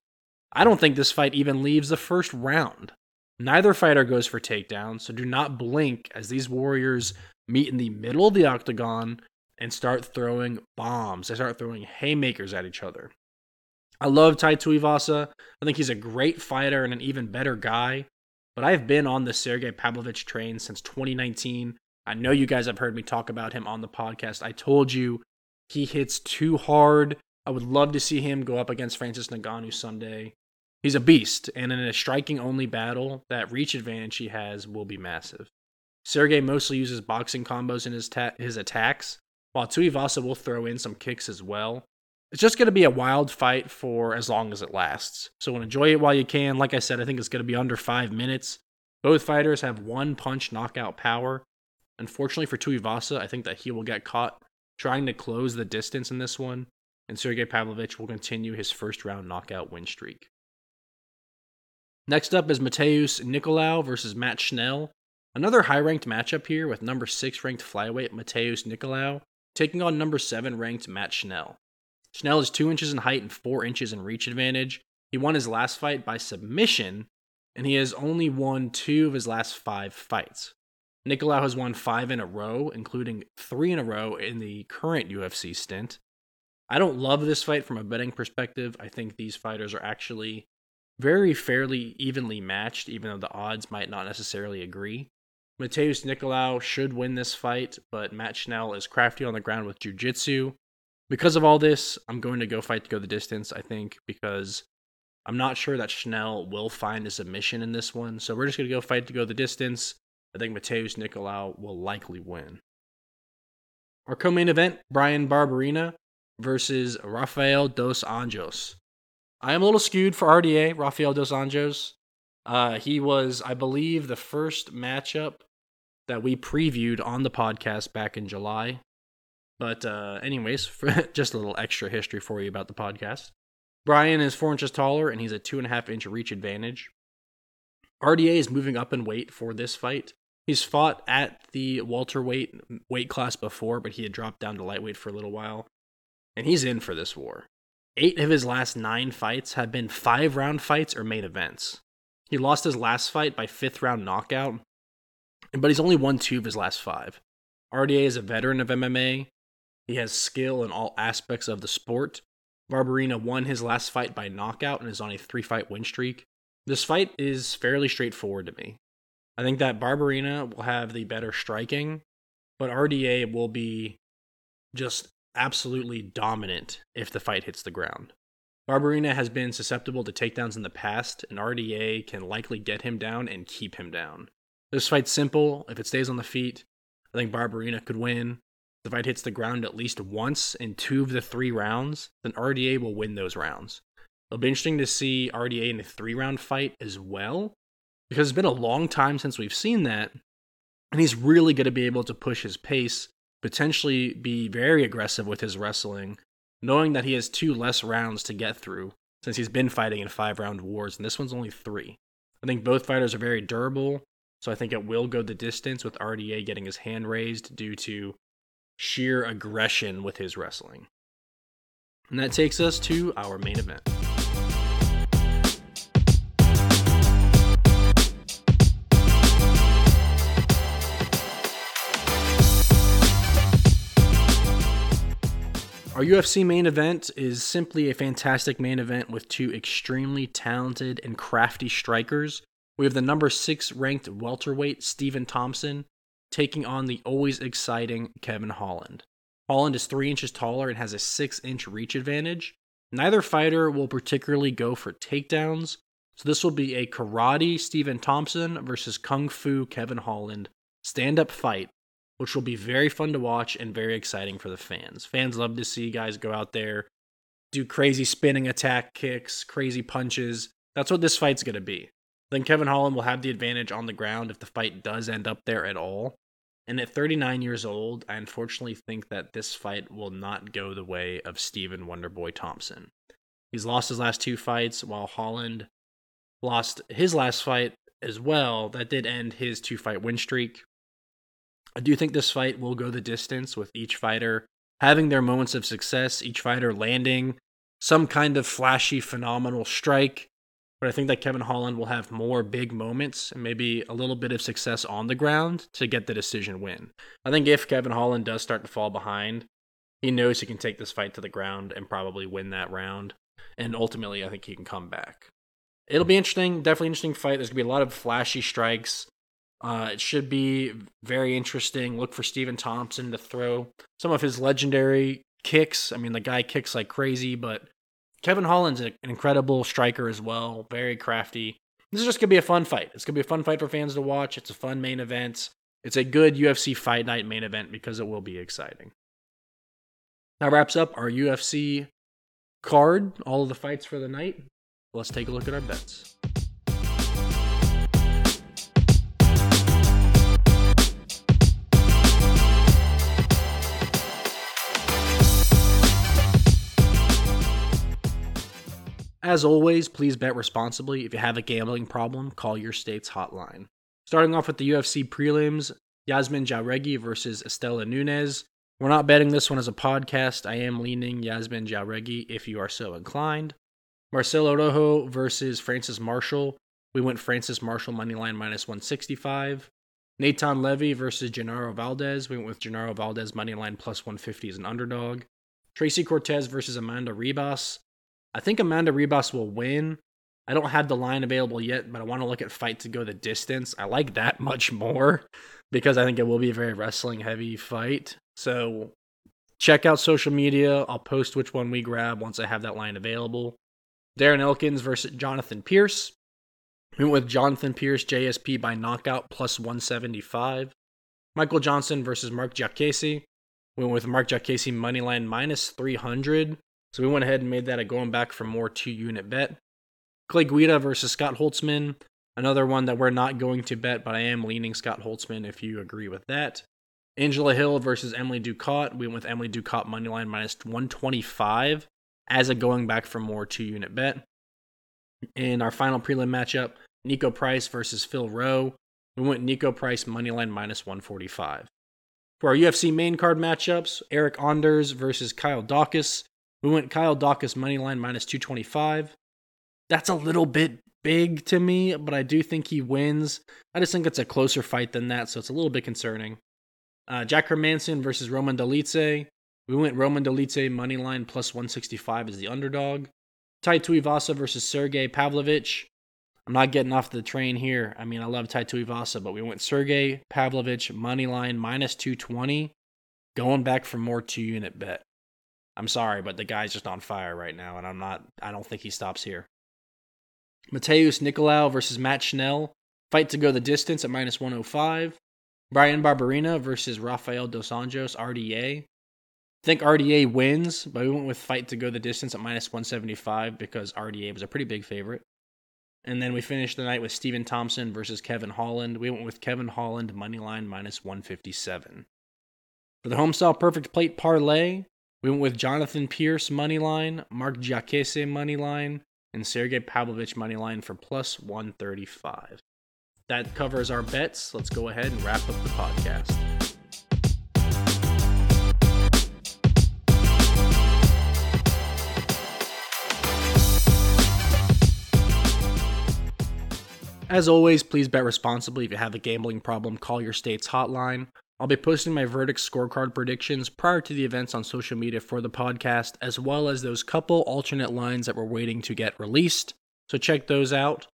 I don't think this fight even leaves the first round. Neither fighter goes for takedowns, so do not blink as these warriors meet in the middle of the octagon and start throwing bombs. They start throwing haymakers at each other. I love Tai Tuivasa. I think he's a great fighter and an even better guy. But I've been on the Sergey Pavlovich train since 2019. I know you guys have heard me talk about him on the podcast. I told you he hits too hard. I would love to see him go up against Francis Ngannou Sunday. He's a beast, and in a striking only battle, that reach advantage he has will be massive. Sergey mostly uses boxing combos in his ta- his attacks, while Tuivasa will throw in some kicks as well. It's just going to be a wild fight for as long as it lasts. So enjoy it while you can. Like I said, I think it's going to be under five minutes. Both fighters have one punch knockout power. Unfortunately for Tuivasa, I think that he will get caught trying to close the distance in this one, and Sergey Pavlovich will continue his first round knockout win streak. Next up is Matheus Nicolau versus Matt Schnell. Another high ranked matchup here with number 6 ranked flyweight Matheus Nicolau taking on number 7 ranked Matt Schnell. Schnell is 2 inches in height and 4 inches in reach advantage. He won his last fight by submission, and he has only won two of his last five fights. Nicolau has won five in a row, including three in a row in the current UFC stint. I don't love this fight from a betting perspective. I think these fighters are actually very fairly evenly matched, even though the odds might not necessarily agree. Matheus Nicolau should win this fight, but Matt Schnell is crafty on the ground with jiu-jitsu. Because of all this, I'm going to go fight to go the distance, I think, because I'm not sure that Schnell will find a submission in this one. So we're just going to go fight to go the distance. I think Matheus Nicolau will likely win. Our co main event Bryan Barberena versus Rafael Dos Anjos. I am a little skewed for RDA, Rafael Dos Anjos. Uh, he was, I believe, the first matchup that we previewed on the podcast back in July. But, uh, anyways, <laughs> just a little extra history for you about the podcast. Bryan is four inches taller and he's a two and a half inch reach advantage. RDA is moving up in weight for this fight. He's fought at the welterweight weight class before, but he had dropped down to lightweight for a little while. And he's in for this war. Eight of his last nine fights have been five round fights or main events. He lost his last fight by fifth round knockout, but he's only won two of his last five. RDA is a veteran of MMA. He has skill in all aspects of the sport. Barberena won his last fight by knockout and is on a three fight win streak. This fight is fairly straightforward to me. I think that Barberena will have the better striking, but RDA will be just absolutely dominant if the fight hits the ground. Barberena has been susceptible to takedowns in the past, and RDA can likely get him down and keep him down. This fight's simple. If it stays on the feet, I think Barberena could win. If the fight hits the ground at least once in two of the three rounds, then RDA will win those rounds. It'll be interesting to see RDA in a three round fight as well, because it's been a long time since we've seen that. And he's really going to be able to push his pace, potentially be very aggressive with his wrestling, knowing that he has two less rounds to get through since he's been fighting in five round wars, and this one's only three. I think both fighters are very durable, so I think it will go the distance with RDA getting his hand raised due to sheer aggression with his wrestling. And that takes us to our main event. Our UFC main event is simply a fantastic main event with two extremely talented and crafty strikers. We have the number six ranked welterweight Stephen Thompson taking on the always exciting Kevin Holland. Holland is three inches taller and has a six inch reach advantage. Neither fighter will particularly go for takedowns, so this will be a karate Stephen Thompson versus kung fu Kevin Holland stand up fight which will be very fun to watch and very exciting for the fans. Fans love to see guys go out there, do crazy spinning attack kicks, crazy punches. That's what this fight's going to be. Then Kevin Holland will have the advantage on the ground if the fight does end up there at all. And at 39 years old, I unfortunately think that this fight will not go the way of Stephen Wonderboy Thompson. He's lost his last two fights, while Holland lost his last fight as well. That did end his two fight win streak. Do think this fight will go the distance with each fighter having their moments of success, each fighter landing some kind of flashy, phenomenal strike. But I think that Kevin Holland will have more big moments and maybe a little bit of success on the ground to get the decision win. I think if Kevin Holland does start to fall behind, he knows he can take this fight to the ground and probably win that round. And ultimately, I think he can come back. It'll be interesting, definitely interesting fight. There's gonna be a lot of flashy strikes. Uh, it should be very interesting. Look for Stephen Thompson to throw some of his legendary kicks. I mean, the guy kicks like crazy, but Kevin Holland's an incredible striker as well, very crafty. This is just going to be a fun fight. It's going to be a fun fight for fans to watch. It's a fun main event. it's a good UFC fight night main event because it will be exciting. That wraps up our UFC card, all of the fights for the night. Let's take a look at our bets. As always, please bet responsibly. If you have a gambling problem, call your state's hotline. Starting off with the UFC prelims, Yasmin Jauregui versus Istela Nunes. We're not betting this one as a podcast. I am leaning Yasmin Jauregui if you are so inclined. Marcelo Rojo versus Francis Marshall. We went Francis Marshall money line minus 165. Nathan Levy versus Genaro Valdez. We went with Genaro Valdez money line plus 150 as an underdog. Tracy Cortez versus Amanda Ribas. I think Amanda Ribas will win. I don't have the line available yet, but I want to look at fight to go the distance. I like that <laughs> much more because I think it will be a very wrestling heavy fight. So check out social media. I'll post which one we grab once I have that line available. Darren Elkins versus Jonathan Pearce. We went with Jonathan Pearce JSP by knockout plus 175. Michael Johnson versus Marc Diakiese. We went with Marc Diakiese moneyline minus 300. So we went ahead and made that a going back for more two unit bet. Clay Guida versus Scott Holtzman. Another one that we're not going to bet, but I am leaning Scott Holtzman if you agree with that. Angela Hill versus Emily Ducote. We went with Emily Ducote moneyline minus 125 as a going back for more two unit bet. In our final prelim matchup, Niko Price versus Phil Rowe. We went Niko Price moneyline minus 145. For our UFC main card matchups, Eric Anders versus Kyle Daukaus. We went Kyle Daukaus moneyline minus 225. That's a little bit big to me, but I do think he wins. I just think it's a closer fight than that, so it's a little bit concerning. Uh, Jack Hermansson versus Roman Dolidze. We went Roman Dolidze money line plus 165 as the underdog. Tai Tuivasa versus Sergey Pavlovich. I'm not getting off the train here. I mean, I love Tai Tuivasa, but we went Sergey Pavlovich money line minus 220, going back for more two unit bet. I'm sorry, but the guy's just on fire right now, and I'm not. I don't think he stops here. Matheus Nicolau versus Matt Schnell. Fight to go the distance at minus 105. Bryan Barberena versus Rafael Dos Anjos, RDA. I think RDA wins, but we went with fight to go the distance at minus 175 because RDA was a pretty big favorite. And then we finished the night with Stephen Thompson versus Kevin Holland. We went with Kevin Holland money line minus 157. For the homestyle perfect plate parlay, we went with Jonathan Pearce money line, Marc Diakiese money line, and Sergey Pavlovich money line for plus 135 that covers our bets. Let's go ahead and wrap up the podcast. As always, please bet responsibly. If you have a gambling problem, call your state's hotline. I'll be posting my verdict scorecard predictions prior to the events on social media for the podcast, as well as those couple alternate lines that we're waiting to get released. So check those out.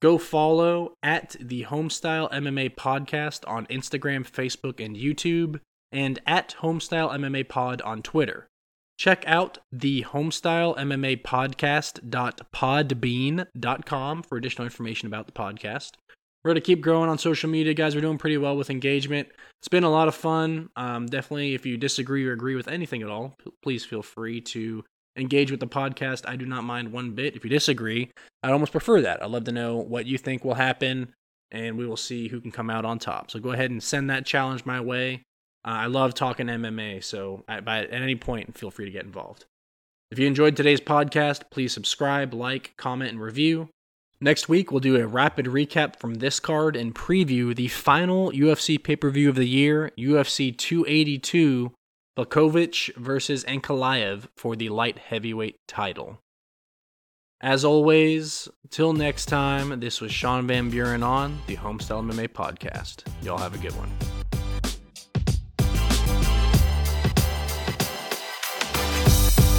Go follow at the Homestyle MMA Podcast on Instagram, Facebook, and YouTube, and at Homestyle MMA Pod on Twitter. Check out the Homestyle MMA Podcast.podbean.com for additional information about the podcast. We're going to keep growing on social media, guys. We're doing pretty well with engagement. It's been a lot of fun. Um, definitely, if you disagree or agree with anything at all, please feel free to engage with the podcast. I do not mind one bit. If you disagree, I'd almost prefer that. I'd love to know what you think will happen, and we will see who can come out on top. So go ahead and send that challenge my way. Uh, I love talking MMA, so at, at any point, feel free to get involved. If you enjoyed today's podcast, please subscribe, like, comment, and review. Next week, we'll do a rapid recap from this card and preview the final UFC pay per view of the year, UFC 282 Blachowicz versus Ankalaev for the light heavyweight title. As always, till next time, this was Sean Van Buren on the Homestyle MMA podcast. Y'all have a good one.